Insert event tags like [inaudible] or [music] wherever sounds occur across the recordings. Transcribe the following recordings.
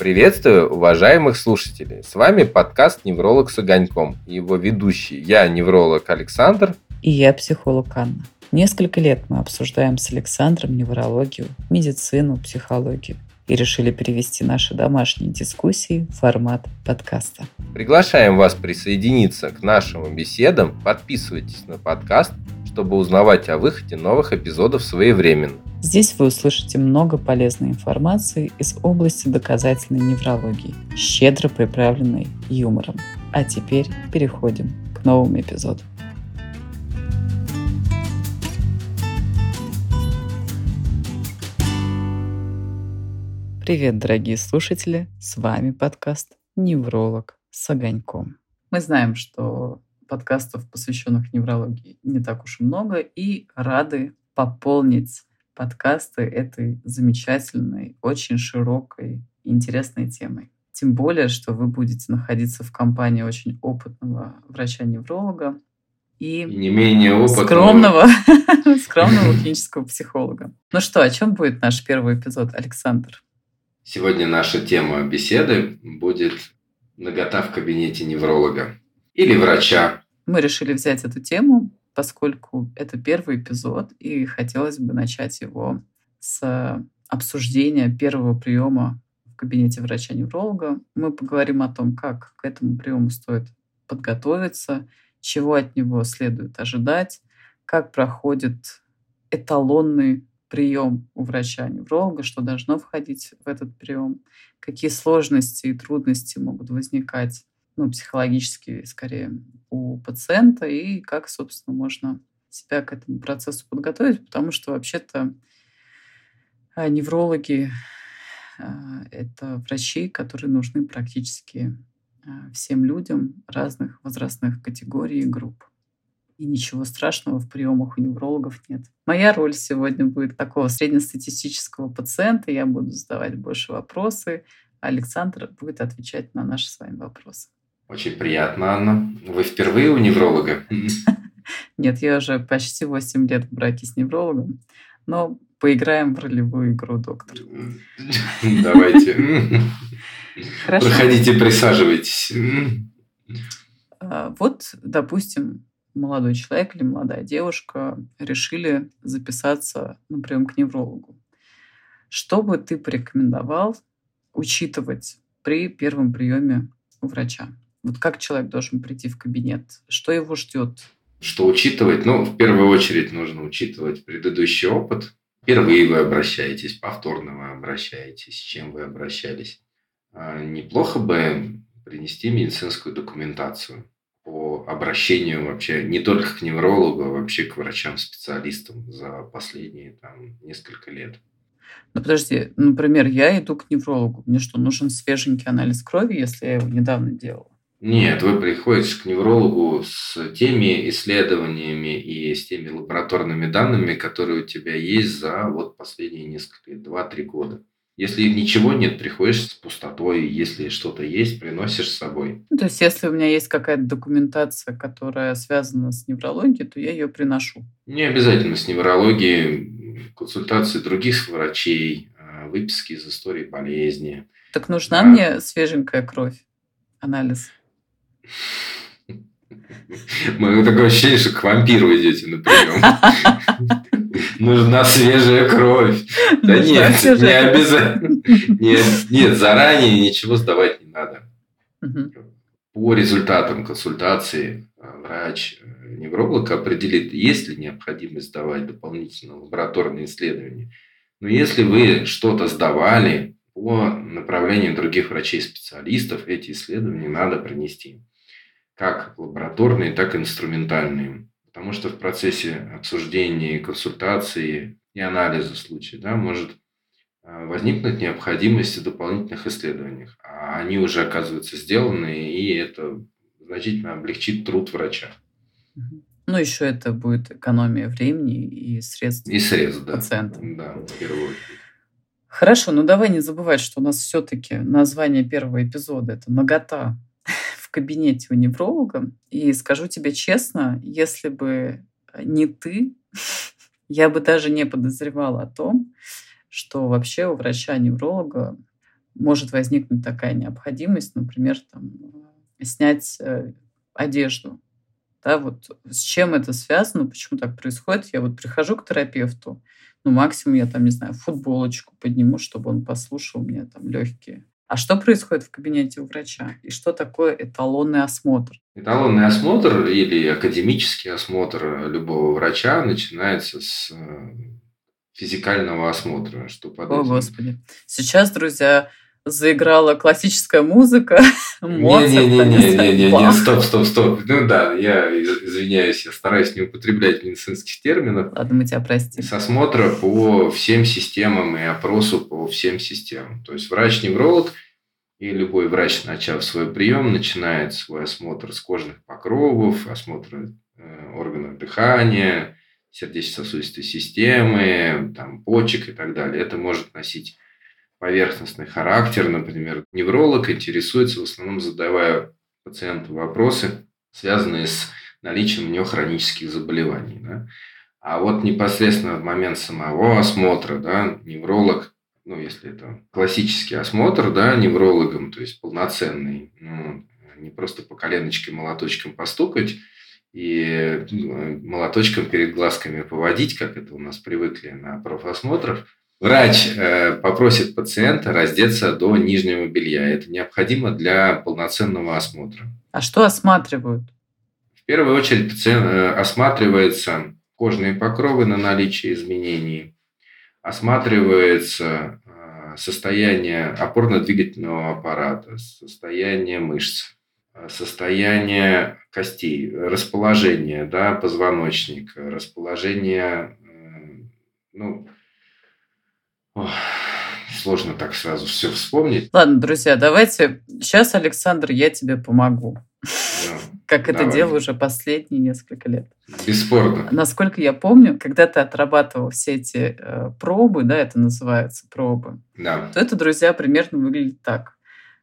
Приветствую уважаемых слушателей. С вами подкаст «Невролог с огоньком». Его ведущий я, невролог Александр. И я, психолог Анна. Несколько лет мы обсуждаем с Александром неврологию, медицину, психологию и решили перевести наши домашние дискуссии в формат подкаста. Приглашаем вас присоединиться к нашим беседам. Подписывайтесь на подкаст, чтобы узнавать о выходе новых эпизодов своевременно. Здесь вы услышите много полезной информации из области доказательной неврологии, щедро приправленной юмором. А теперь переходим к новому эпизоду. Привет, дорогие слушатели! С вами подкаст «Невролог с огоньком». Мы знаем, что подкастов, посвященных неврологии, не так уж и много, и рады пополнить подкасты этой замечательной, очень широкой интересной темой. Тем более, что вы будете находиться в компании очень опытного врача-невролога и, и не менее опытного скромного, [laughs] скромного клинического психолога. Ну что, о чем будет наш первый эпизод, Александр? Сегодня наша тема беседы будет нагота в кабинете невролога или врача. Мы решили взять эту тему, поскольку это первый эпизод, и хотелось бы начать его с обсуждения первого приема в кабинете врача-невролога. Мы поговорим о том, как к этому приему стоит подготовиться, чего от него следует ожидать, как проходит эталонный прием у врача-невролога, что должно входить в этот прием, какие сложности и трудности могут возникать, ну, психологически, скорее, у пациента, и как, собственно, можно себя к этому процессу подготовить, потому что вообще-то а, неврологи а, — это врачи, которые нужны практически а, всем людям разных возрастных категорий и групп и ничего страшного в приемах у неврологов нет. Моя роль сегодня будет такого среднестатистического пациента. Я буду задавать больше вопросы, а Александр будет отвечать на наши с вами вопросы. Очень приятно, Анна. Вы впервые у невролога? [laughs] Нет, я уже почти 8 лет в браке с неврологом. Но поиграем в ролевую игру, доктор. [laughs] Давайте. Проходите, присаживайтесь. А, вот, допустим, молодой человек или молодая девушка решили записаться на прием к неврологу. Что бы ты порекомендовал учитывать при первом приеме у врача? Вот как человек должен прийти в кабинет? Что его ждет? Что учитывать? Ну, в первую очередь нужно учитывать предыдущий опыт. Впервые вы обращаетесь, повторно вы обращаетесь, с чем вы обращались. А неплохо бы принести медицинскую документацию по обращению вообще не только к неврологу, а вообще к врачам-специалистам за последние там, несколько лет. Ну, подожди, например, я иду к неврологу. Мне что, нужен свеженький анализ крови, если я его недавно делал? Нет, вы приходите к неврологу с теми исследованиями и с теми лабораторными данными, которые у тебя есть за вот последние несколько лет, 2-3 года. Если ничего нет, приходишь с пустотой. Если что-то есть, приносишь с собой. То есть, если у меня есть какая-то документация, которая связана с неврологией, то я ее приношу. Не обязательно с неврологией. Консультации других врачей, а, выписки из истории болезни. Так нужна да. мне свеженькая кровь? Анализ. [laughs] Мы такое ощущение, что к вампиру идете на прием. [laughs] Нужна свежая кровь. [laughs] Да нет, не обязательно. [laughs] Нет, нет, заранее ничего сдавать не надо. По результатам консультации э, врач-невролог э, определит, есть ли необходимость сдавать дополнительно лабораторные исследования. Но если вы что-то сдавали по направлению других врачей-специалистов, эти исследования надо принести. Как лабораторные, так и инструментальные. Потому что в процессе обсуждения, консультации и анализа случая да, может а, возникнуть необходимость в дополнительных исследованиях. А они уже оказываются сделаны, и это значительно облегчит труд врача. Ну, еще это будет экономия времени и средств, и средств пациента. Да, в первую очередь. Хорошо, ну давай не забывать, что у нас все-таки название первого эпизода – это «Нагота в кабинете у невролога. И скажу тебе честно, если бы не ты, [laughs] я бы даже не подозревала о том, что вообще у врача-невролога может возникнуть такая необходимость, например, там, снять э, одежду. Да, вот с чем это связано, почему так происходит? Я вот прихожу к терапевту, ну, максимум я там, не знаю, футболочку подниму, чтобы он послушал мне там легкие. А что происходит в кабинете у врача? И что такое эталонный осмотр? Эталонный осмотр или академический осмотр любого врача начинается с э, физикального осмотра. Что под О, этим... Господи. Сейчас, друзья, заиграла классическая музыка. [laughs] Не-не-не-не-не-не, стоп, стоп, стоп. Ну да, я извиняюсь, я стараюсь не употреблять медицинских терминов. Ладно, мы тебя простим. С осмотра по всем системам и опросу по всем системам. То есть врач-невролог и любой врач, начав свой прием, начинает свой осмотр с кожных покровов, осмотр э, органов дыхания, сердечно-сосудистой системы, там, почек и так далее. Это может носить поверхностный характер, например. Невролог интересуется в основном задавая пациенту вопросы, связанные с наличием у него хронических заболеваний. Да? А вот непосредственно в момент самого осмотра, да, невролог, ну, если это классический осмотр, да, неврологом, то есть полноценный, ну, не просто по коленочке молоточком постукать и ну, молоточком перед глазками поводить, как это у нас привыкли на профосмотрах, Врач э, попросит пациента раздеться до нижнего белья. Это необходимо для полноценного осмотра. А что осматривают? В первую очередь пациент э, осматривается кожные покровы на наличие изменений, осматривается э, состояние опорно-двигательного аппарата, состояние мышц, состояние костей, расположение да, позвоночника, расположение ну, сложно так сразу все вспомнить. Ладно, друзья, давайте сейчас, Александр, я тебе помогу. Ну, [laughs] как это делаю уже последние несколько лет. Бесспорно. Насколько я помню, когда ты отрабатывал все эти э, пробы, да, это называется пробы, да. то это, друзья, примерно выглядит так.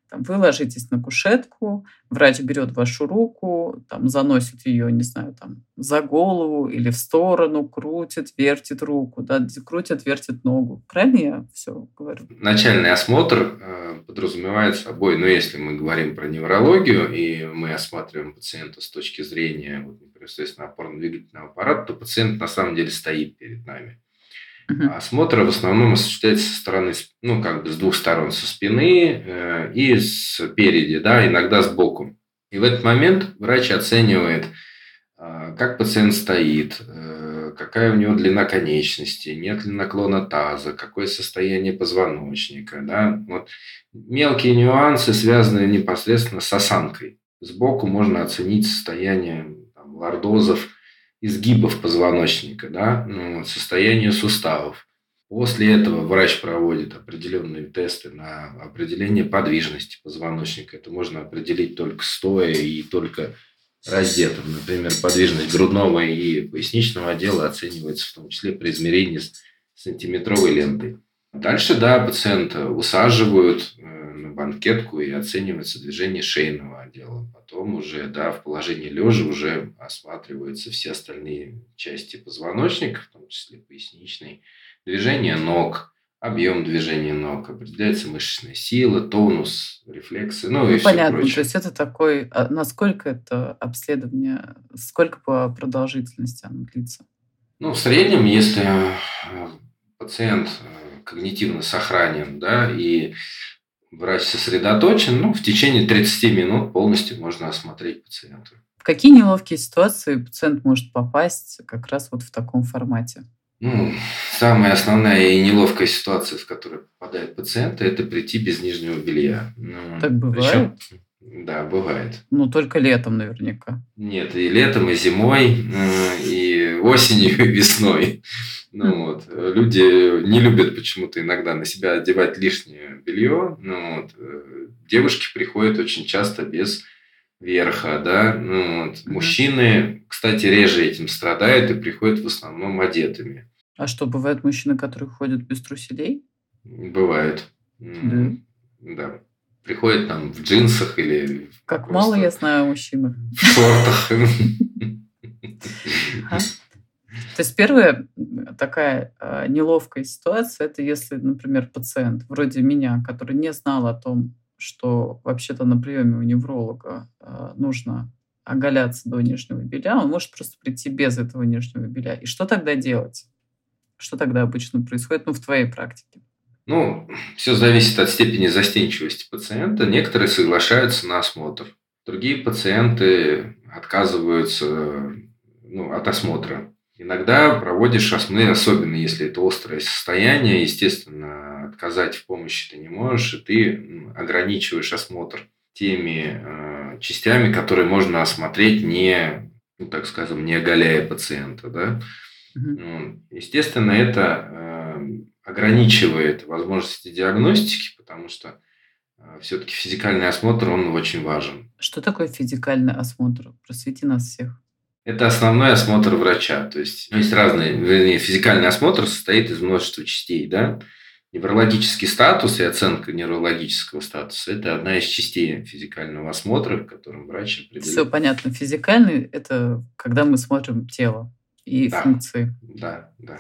Там, вы ложитесь на кушетку, врач берет вашу руку, там, заносит ее, не знаю, там, за голову или в сторону, крутит, вертит руку, да, крутит, вертит ногу. Правильно я все говорю? Начальный осмотр э, подразумевает собой, ну, если мы говорим про неврологию, и мы осматриваем пациента с точки зрения вот, непосредственно опорно-двигательного аппарата, то пациент на самом деле стоит перед нами. Угу. Осмотр в основном осуществляется со стороны, ну, как бы с двух сторон, со спины э, и спереди, да, иногда сбоку. И в этот момент врач оценивает, э, как пациент стоит, э, какая у него длина конечности, нет ли наклона таза, какое состояние позвоночника, да. Вот мелкие нюансы, связанные непосредственно с осанкой. Сбоку можно оценить состояние там, лордозов, изгибов позвоночника, да, ну, состояние суставов. После этого врач проводит определенные тесты на определение подвижности позвоночника. Это можно определить только стоя и только раздетым. Например, подвижность грудного и поясничного отдела оценивается в том числе при измерении с сантиметровой лентой. Дальше, да, пациента усаживают э, на банкетку и оценивается движение шейного отдела. Потом уже, да, в положении лежа уже осматриваются все остальные части позвоночника, в том числе поясничный, движение ног, объем движения ног, определяется мышечная сила, тонус, рефлексы, ну, ну и понятно, все то есть это такой, а насколько это обследование, сколько по продолжительности оно длится? Ну, в среднем, если э, пациент э, когнитивно сохранен, да, и врач сосредоточен, ну, в течение 30 минут полностью можно осмотреть пациента. В какие неловкие ситуации пациент может попасть как раз вот в таком формате? Ну, самая основная и неловкая ситуация, в которой попадает пациент, это прийти без нижнего белья. Ну, так бывает? Причем, да, бывает. Ну, только летом наверняка. Нет, и летом, и зимой, э, и осенью, и весной. Ну вот, люди не любят почему-то иногда на себя одевать лишнее белье. Ну вот, э, девушки приходят очень часто без верха, да. Ну вот, мужчины, кстати, реже этим страдают и приходят в основном одетыми. А что, бывают мужчины, которые ходят без труселей? Бывают. Да. Да. Приходят там в джинсах или... Как мало я знаю о мужчинах. В шортах. [laughs] То есть первая такая э, неловкая ситуация, это если, например, пациент вроде меня, который не знал о том, что вообще-то на приеме у невролога э, нужно оголяться до нижнего белья, он может просто прийти без этого нижнего белья. И что тогда делать? Что тогда обычно происходит, ну, в твоей практике? Ну, все зависит от степени застенчивости пациента. Некоторые соглашаются на осмотр. Другие пациенты отказываются ну, от осмотра. Иногда проводишь осмотр, особенно если это острое состояние, естественно, отказать в помощи ты не можешь, и ты ограничиваешь осмотр теми э, частями, которые можно осмотреть не, ну, так скажем, не оголяя пациента, да. Угу. Естественно, это э, ограничивает возможности диагностики, потому что э, все-таки физикальный осмотр, он очень важен. Что такое физикальный осмотр? Просвети нас всех. Это основной осмотр врача. То есть есть разные, вернее, физикальный осмотр состоит из множества частей, да. Неврологический статус и оценка неврологического статуса – это одна из частей физикального осмотра, в котором врач определяет. Все понятно. Физикальный – это когда мы смотрим тело и да, функции. Да, да.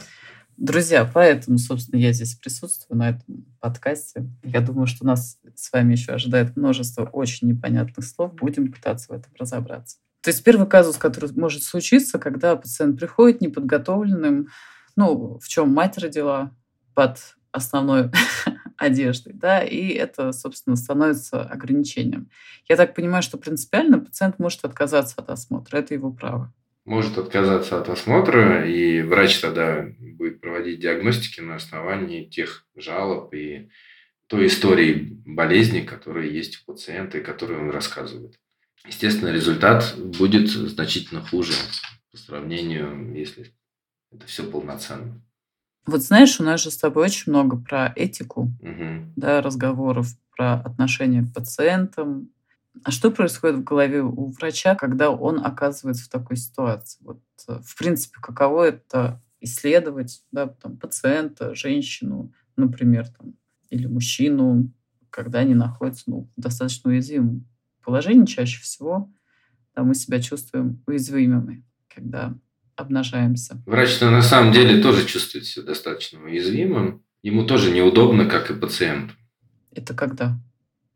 Друзья, поэтому, собственно, я здесь присутствую на этом подкасте. Я думаю, что нас с вами еще ожидает множество очень непонятных слов. Будем пытаться в этом разобраться. То есть первый казус, который может случиться, когда пациент приходит неподготовленным, ну, в чем мать родила, под основной [laughs] одеждой, да, и это, собственно, становится ограничением. Я так понимаю, что принципиально пациент может отказаться от осмотра, это его право. Может отказаться от осмотра, и врач тогда будет проводить диагностики на основании тех жалоб и той истории болезни, которая есть у пациента и которую он рассказывает. Естественно, результат будет значительно хуже по сравнению, если это все полноценно. Вот знаешь, у нас же с тобой очень много про этику, угу. да, разговоров про отношения к пациентам. А что происходит в голове у врача, когда он оказывается в такой ситуации? Вот, э, в принципе, каково это исследовать да, там, пациента, женщину, например, там, или мужчину, когда они находятся ну, в достаточно уязвимом положении, чаще всего да, мы себя чувствуем уязвимыми, когда обнажаемся. Врач-то на самом деле тоже чувствует себя достаточно уязвимым. Ему тоже неудобно, как и пациенту. Это когда?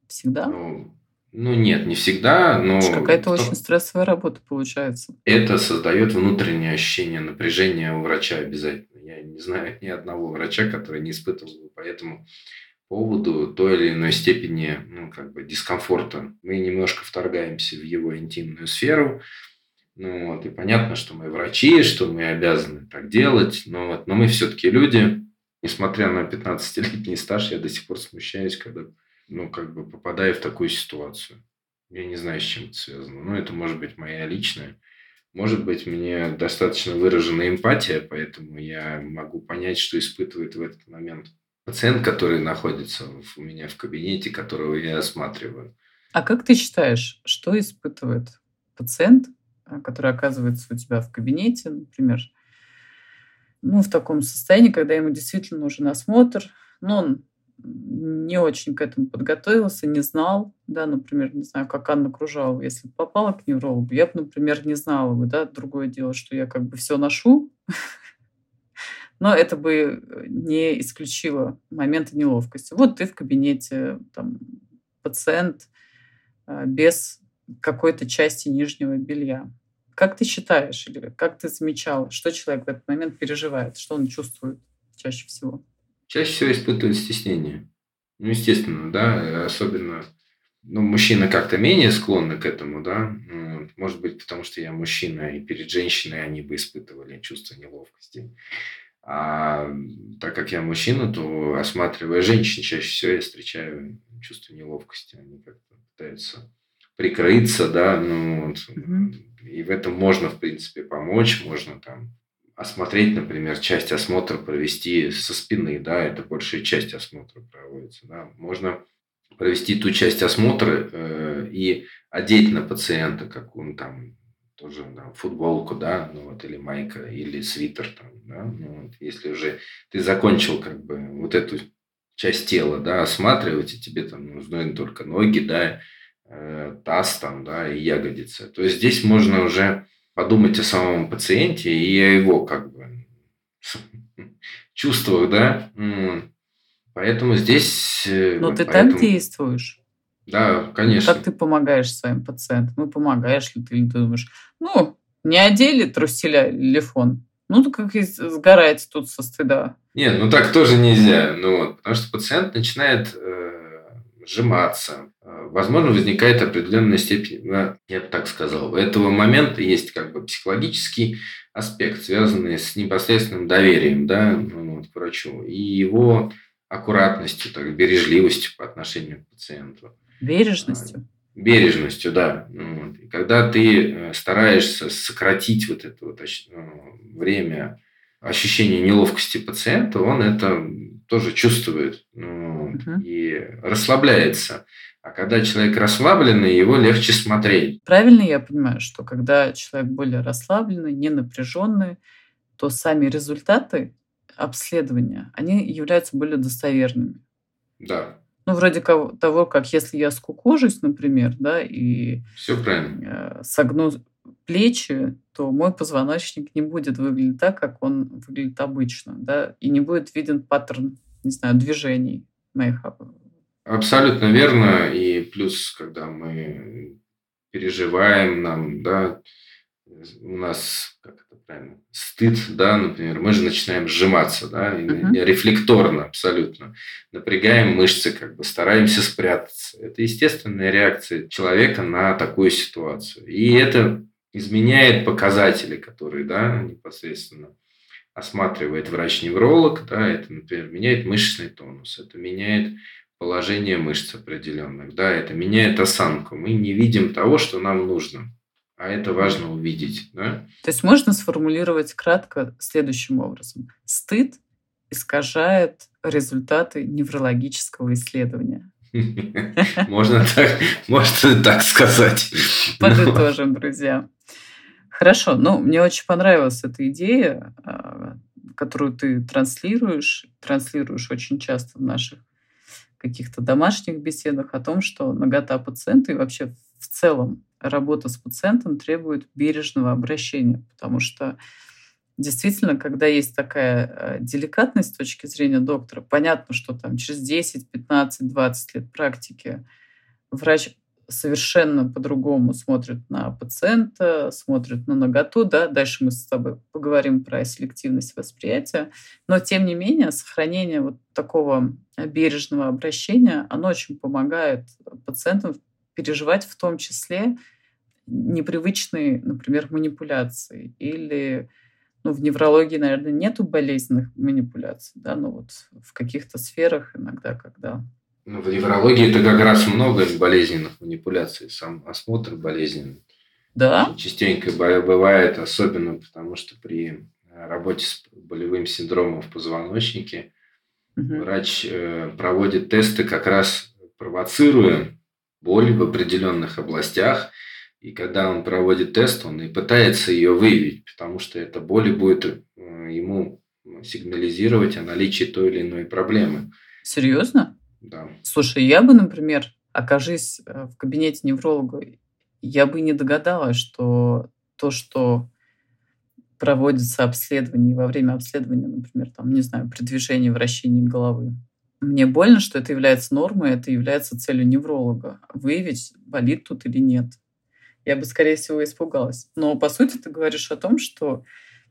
Всегда? Ну, ну нет, не всегда, но... Какая-то очень стрессовая работа получается. Это создает внутреннее ощущение напряжения у врача обязательно. Я не знаю ни одного врача, который не испытывал бы по этому поводу той или иной степени ну, как бы дискомфорта. Мы немножко вторгаемся в его интимную сферу, ну, вот, и понятно, что мы врачи, что мы обязаны так делать, но, вот, но мы все-таки люди. Несмотря на 15-летний стаж, я до сих пор смущаюсь, когда ну, как бы попадаю в такую ситуацию. Я не знаю, с чем это связано. Но это может быть моя личная. Может быть, мне достаточно выражена эмпатия, поэтому я могу понять, что испытывает в этот момент пациент, который находится у меня в кабинете, которого я осматриваю. А как ты считаешь, что испытывает пациент, а, который оказывается у тебя в кабинете, например, ну, в таком состоянии, когда ему действительно нужен осмотр, но он не очень к этому подготовился, не знал, да, например, не знаю, как Анна Кружалова, если бы попала к неврологу, я бы, например, не знала бы, да, другое дело, что я как бы все ношу, [laughs] но это бы не исключило моменты неловкости. Вот ты в кабинете, там, пациент а, без какой-то части нижнего белья. Как ты считаешь, или как ты замечал, что человек в этот момент переживает, что он чувствует чаще всего? Чаще всего испытывает стеснение. Ну, естественно, да, особенно ну, мужчины как-то менее склонны к этому, да. Ну, может быть, потому что я мужчина, и перед женщиной они бы испытывали чувство неловкости. А так как я мужчина, то осматривая женщин, чаще всего я встречаю чувство неловкости. Они как-то пытаются прикрыться, да, ну, вот, угу. и в этом можно, в принципе, помочь, можно там осмотреть, например, часть осмотра провести со спины, да, это большая часть осмотра проводится, да, можно провести ту часть осмотра э, и одеть на пациента, как он там тоже там, футболку, да, ну вот, или майка, или свитер там, да, ну вот, если уже ты закончил как бы вот эту часть тела, да, осматривать, и тебе там нужны только ноги, да, Э, таз там, да, и ягодицы. То есть здесь можно уже подумать о самом пациенте и о его как бы чувствах, да. Поэтому здесь... Э, Но ты поэтому... так действуешь. Да, конечно. Как ты помогаешь своим пациентам? Ну, помогаешь ли ты, или ты думаешь, ну, не одели труселя или фон? Ну, как сгораете тут со стыда. Нет, ну так тоже нельзя. Ну, вот, потому что пациент начинает э, сжиматься. Возможно, возникает определенная степень, я бы так сказал, у этого момента есть как бы психологический аспект, связанный с непосредственным доверием да, ну, вот, к врачу и его аккуратностью, так, бережливостью по отношению к пациенту. Бережностью? Бережностью, да. Вот. И когда ты э, стараешься сократить вот это вот ну, время ощущения неловкости пациента, он это тоже чувствует ну, угу. и расслабляется. А когда человек расслабленный, его легче смотреть. Правильно я понимаю, что когда человек более расслабленный, не напряженный, то сами результаты обследования, они являются более достоверными. Да. Ну, вроде того, как если я скукожусь, например, да, и Все правильно. Э, согну плечи, то мой позвоночник не будет выглядеть так, как он выглядит обычно, да, и не будет виден паттерн, не знаю, движений моих. Абсолютно верно. И плюс, когда мы переживаем, нам, да, у нас, как это правильно, стыд, да, например, мы же начинаем сжиматься, да, uh-huh. рефлекторно абсолютно, напрягаем мышцы, как бы стараемся спрятаться. Это естественная реакция человека на такую ситуацию. И это изменяет показатели, которые, да, непосредственно осматривает врач-невролог, да, это, например, меняет мышечный тонус, это меняет положение мышц определенных, да, это меняет осанку. Мы не видим того, что нам нужно а это важно увидеть. Да? То есть можно сформулировать кратко следующим образом. Стыд искажает результаты неврологического исследования. [laughs] Можно так, можно так сказать. Подытожим, друзья. Хорошо, ну, мне очень понравилась эта идея, а, которую ты транслируешь, транслируешь очень часто в наших каких-то домашних беседах о том, что нагота пациента и вообще в целом работа с пациентом требует бережного обращения, потому что действительно, когда есть такая э, деликатность с точки зрения доктора, понятно, что там через 10, 15, 20 лет практики врач совершенно по-другому смотрит на пациента, смотрит на наготу, да, дальше мы с тобой поговорим про селективность восприятия, но тем не менее сохранение вот такого бережного обращения, оно очень помогает пациентам переживать в том числе непривычные, например, манипуляции или ну, в неврологии, наверное, нету болезненных манипуляций, да, но вот в каких-то сферах иногда, когда... Ну, в неврологии это как раз много болезненных манипуляций, сам осмотр болезненный. Да? Частенько бывает, особенно потому что при работе с болевым синдромом в позвоночнике угу. врач э, проводит тесты, как раз провоцируя боль в определенных областях. И когда он проводит тест, он и пытается ее выявить, потому что эта боль будет э, ему сигнализировать о наличии той или иной проблемы. Серьезно? Да. Слушай, я бы, например, окажись э, в кабинете невролога, я бы не догадалась, что то, что проводится обследование, во время обследования, например, там, не знаю, при движении, вращении головы, мне больно, что это является нормой, это является целью невролога. Выявить, болит тут или нет. Я бы, скорее всего, испугалась. Но, по сути, ты говоришь о том, что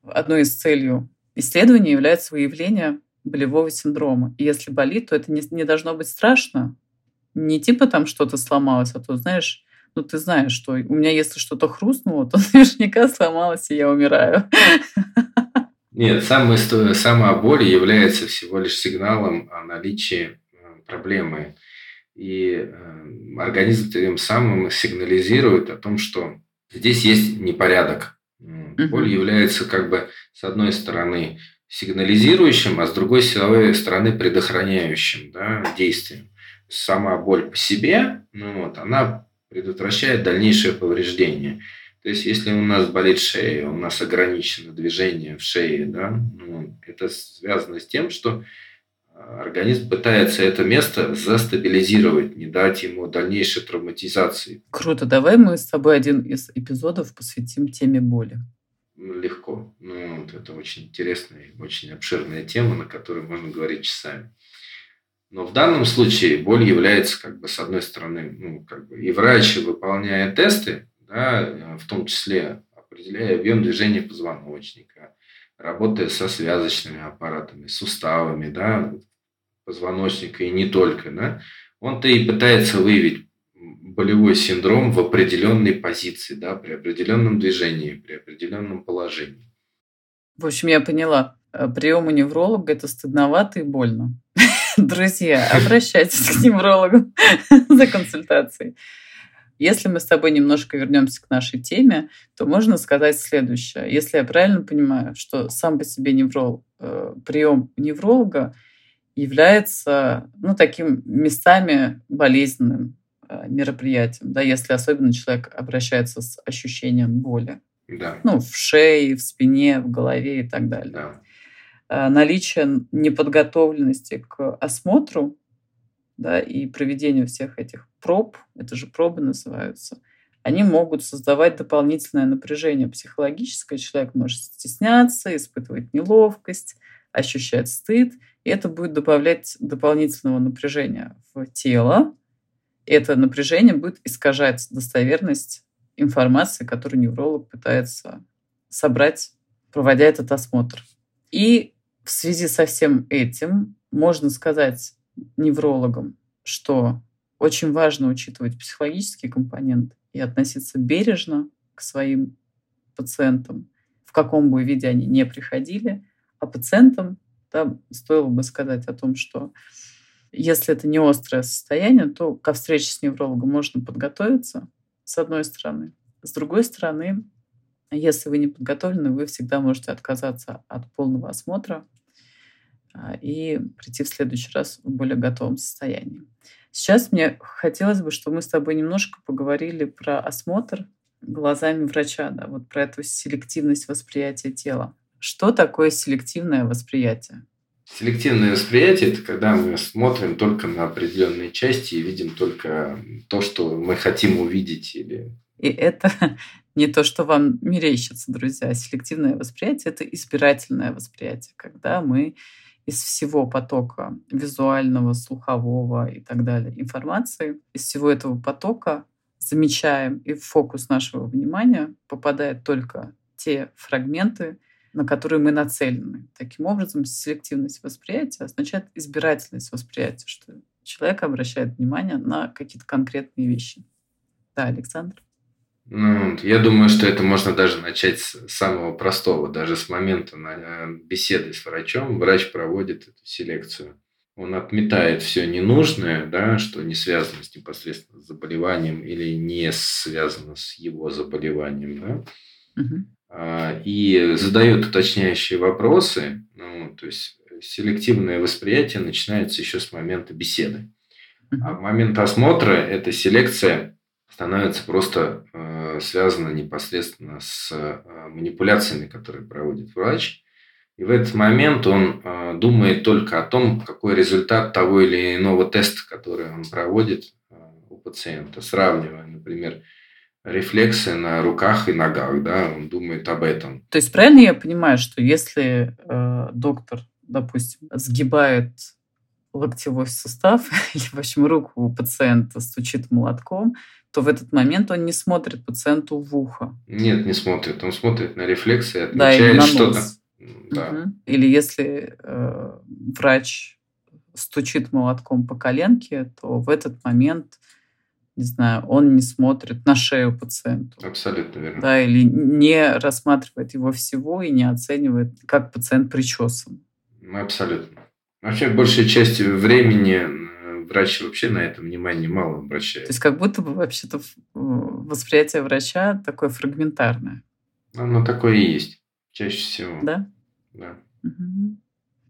одной из целей исследования является выявление болевого синдрома. И если болит, то это не, не должно быть страшно. Не типа там что-то сломалось, а то, знаешь, ну ты знаешь, что у меня если что-то хрустнуло, то [laughs] наверняка сломалось, и я умираю. Нет, самая, самая боль является всего лишь сигналом о наличии э, проблемы. И э, организм тем самым сигнализирует о том, что здесь есть непорядок. Боль является как бы с одной стороны сигнализирующим, а с другой стороны предохраняющим да, действием. Сама боль по себе, ну вот, она предотвращает дальнейшее повреждение. То есть, если у нас болит шея, у нас ограничено движение в шее, да, ну, это связано с тем, что а, организм пытается это место застабилизировать, не дать ему дальнейшей травматизации. Круто. Давай мы с тобой один из эпизодов посвятим теме боли. легко. Ну, вот это очень интересная, очень обширная тема, на которой можно говорить часами. Но в данном случае боль является, как бы, с одной стороны, ну, как бы, и врач, выполняя тесты, да, в том числе определяя объем движения позвоночника, работая со связочными аппаратами, суставами, да, позвоночника и не только, да, он-то и пытается выявить болевой синдром в определенной позиции, да, при определенном движении, при определенном положении. В общем, я поняла. Э, Прием у невролога – это стыдновато и больно. [laughs] Друзья, обращайтесь к неврологу [laughs] за консультацией. Если мы с тобой немножко вернемся к нашей теме, то можно сказать следующее. Если я правильно понимаю, что сам по себе невролог, э, прием невролога является ну, таким местами болезненным э, мероприятием, да, если особенно человек обращается с ощущением боли. Да. Ну, в шее, в спине, в голове и так далее. Да. Э, наличие неподготовленности к осмотру да, и проведению всех этих проб, это же пробы называются, они могут создавать дополнительное напряжение психологическое. Человек может стесняться, испытывать неловкость, ощущать стыд, и это будет добавлять дополнительного напряжения в тело. И это напряжение будет искажать достоверность информации, которую невролог пытается собрать, проводя этот осмотр. И в связи со всем этим можно сказать, неврологам, что очень важно учитывать психологический компонент и относиться бережно к своим пациентам, в каком бы виде они не приходили, а пациентам да, стоило бы сказать о том, что если это не острое состояние, то ко встрече с неврологом можно подготовиться, с одной стороны. С другой стороны, если вы не подготовлены, вы всегда можете отказаться от полного осмотра и прийти в следующий раз в более готовом состоянии. Сейчас мне хотелось бы, чтобы мы с тобой немножко поговорили про осмотр глазами врача, да, вот про эту селективность восприятия тела. Что такое селективное восприятие? Селективное восприятие – это когда мы смотрим только на определенные части и видим только то, что мы хотим увидеть. Или... И это [laughs] не то, что вам мерещится, друзья. Селективное восприятие – это избирательное восприятие, когда мы из всего потока визуального, слухового и так далее информации, из всего этого потока замечаем, и в фокус нашего внимания попадают только те фрагменты, на которые мы нацелены. Таким образом, селективность восприятия означает избирательность восприятия, что человек обращает внимание на какие-то конкретные вещи. Да, Александр? Ну, я думаю, что это можно даже начать с самого простого, даже с момента беседы с врачом. Врач проводит эту селекцию. Он отметает все ненужное, да, что не связано с непосредственно с заболеванием или не связано с его заболеванием. Да? Угу. И задает уточняющие вопросы. Ну, то есть селективное восприятие начинается еще с момента беседы. А в момент осмотра эта селекция становится просто э, связано непосредственно с э, манипуляциями, которые проводит врач. И в этот момент он э, думает только о том, какой результат того или иного теста, который он проводит э, у пациента, сравнивая, например, рефлексы на руках и ногах, да, он думает об этом. То есть правильно я понимаю, что если э, доктор, допустим, сгибает локтевой сустав [laughs] или, в общем, руку у пациента стучит молотком, то в этот момент он не смотрит пациенту в ухо. Нет, не смотрит. Он смотрит на рефлексы и отмечает да, что-то. Да. Угу. Или если э, врач стучит молотком по коленке, то в этот момент, не знаю, он не смотрит на шею пациенту. Абсолютно верно. Да, или не рассматривает его всего и не оценивает, как пациент причесан. Абсолютно. Вообще, большей части времени врач вообще на это внимание мало обращает. То есть как будто бы вообще-то восприятие врача такое фрагментарное. Оно такое и есть. Чаще всего. Да? Да. Угу.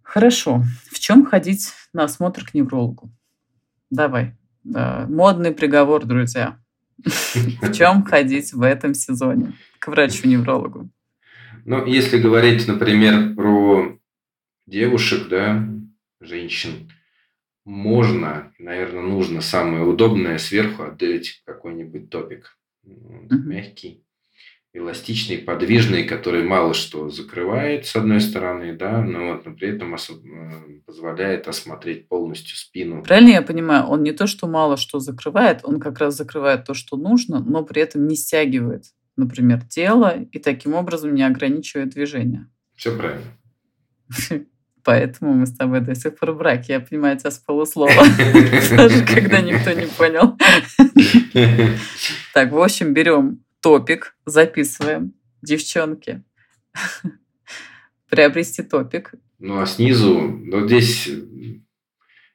Хорошо. В чем ходить на осмотр к неврологу? Давай. Модный приговор, друзья. [laughs] В чем ходить в этом сезоне к врачу-неврологу? Ну, если говорить, например, про девушек, да, женщин, можно, наверное, нужно самое удобное сверху отдать какой-нибудь топик. Мягкий. эластичный, подвижный, который мало что закрывает, с одной стороны, да, но, вот, но при этом. Э, позволяет осмотреть полностью спину. Правильно я понимаю, он не то, что мало что закрывает, он как раз закрывает то, что нужно, но при этом не стягивает, например, тело и таким образом не ограничивает движение. Все правильно. [laughs] Поэтому мы с тобой до сих пор в браке. Я понимаю тебя с полуслова. [laughs] Даже когда никто не понял. Так, в общем, берем топик, записываем. Девчонки, приобрести топик. Ну, а снизу, ну, здесь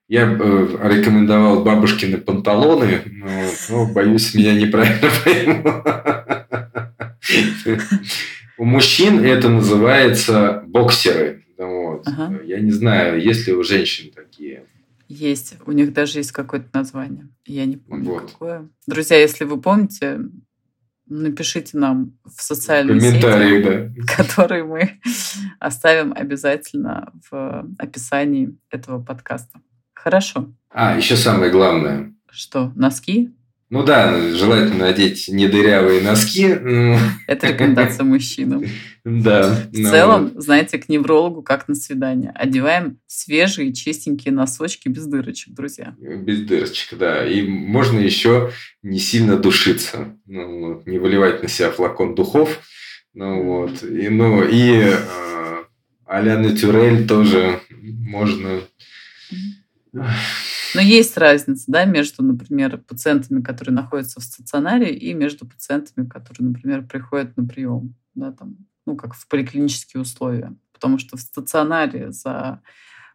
я э, рекомендовал бабушкины панталоны, но, но боюсь, меня неправильно поймут. У мужчин это называется боксеры. Ага. Я не знаю, есть ли у женщин такие. Есть. У них даже есть какое-то название. Я не помню, вот. какое. Друзья, если вы помните, напишите нам в социальные сети, да. [laughs] которые мы оставим обязательно в описании этого подкаста. Хорошо. А, еще самое главное. Что, носки? Ну да, желательно надеть недырявые носки. Это рекомендация мужчинам. [laughs] Да. В ну целом, знаете, к неврологу как на свидание. Одеваем свежие, чистенькие носочки без дырочек, друзья. Без дырочек, да. И можно еще не сильно душиться. Ну, вот, не выливать на себя флакон духов. Ну вот. И, ну, и э, а-ля натюрель тоже можно но есть разница, да, между, например, пациентами, которые находятся в стационаре, и между пациентами, которые, например, приходят на прием, да, там, ну, как в поликлинические условия. Потому что в стационаре за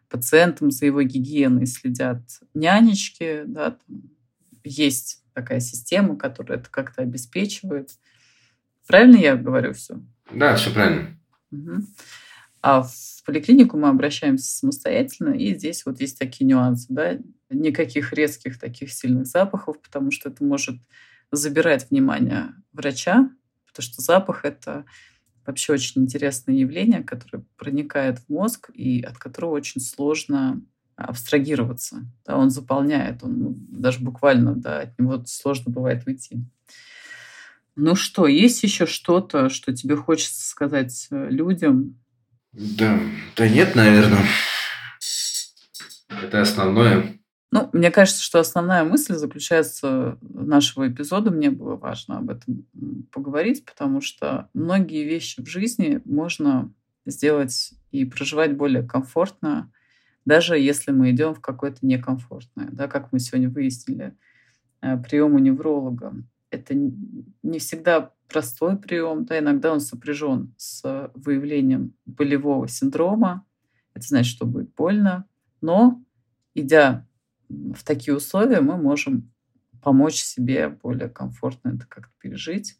пациентом, за его гигиеной следят нянечки, да, там есть такая система, которая это как-то обеспечивает. Правильно я говорю все? Да, все правильно. Угу. А в поликлинику мы обращаемся самостоятельно, и здесь вот есть такие нюансы, да, никаких резких таких сильных запахов, потому что это может забирать внимание врача, потому что запах — это вообще очень интересное явление, которое проникает в мозг и от которого очень сложно абстрагироваться. Да, он заполняет, он ну, даже буквально да, от него сложно бывает уйти. Ну что, есть еще что-то, что тебе хочется сказать э, людям, да, да нет, наверное. Это основное. Ну, мне кажется, что основная мысль заключается нашего эпизода. Мне было важно об этом поговорить, потому что многие вещи в жизни можно сделать и проживать более комфортно, даже если мы идем в какое-то некомфортное. Да, как мы сегодня выяснили, э, прием у невролога. Это не всегда простой прием, да, иногда он сопряжен с выявлением болевого синдрома. Это значит, что будет больно. Но, идя в такие условия, мы можем помочь себе более комфортно это как-то пережить,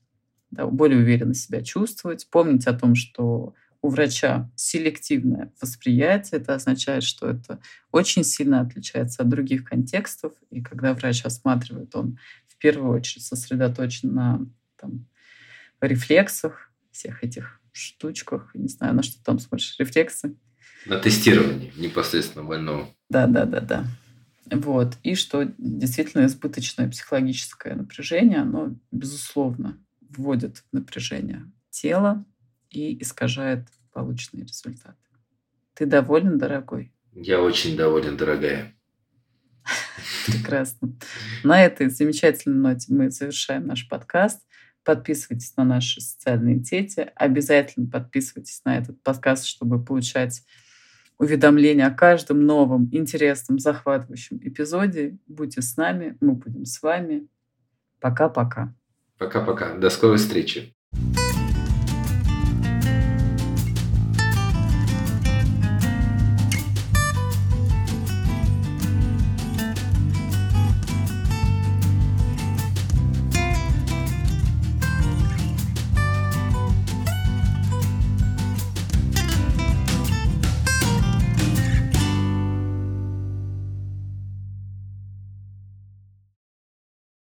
да, более уверенно себя чувствовать, помнить о том, что у врача селективное восприятие. Это означает, что это очень сильно отличается от других контекстов. И когда врач осматривает, он первую очередь сосредоточен на там, рефлексах, всех этих штучках, не знаю, на что там смотришь, рефлексы. На тестировании непосредственно больного. Да, да, да, да. Вот. И что действительно избыточное психологическое напряжение, оно, безусловно, вводит в напряжение тело и искажает полученные результаты. Ты доволен, дорогой? Я очень доволен, дорогая. [laughs] Прекрасно. На этой замечательной ноте мы завершаем наш подкаст. Подписывайтесь на наши социальные сети. Обязательно подписывайтесь на этот подкаст, чтобы получать уведомления о каждом новом, интересном, захватывающем эпизоде. Будьте с нами, мы будем с вами. Пока-пока. Пока-пока. До скорой встречи.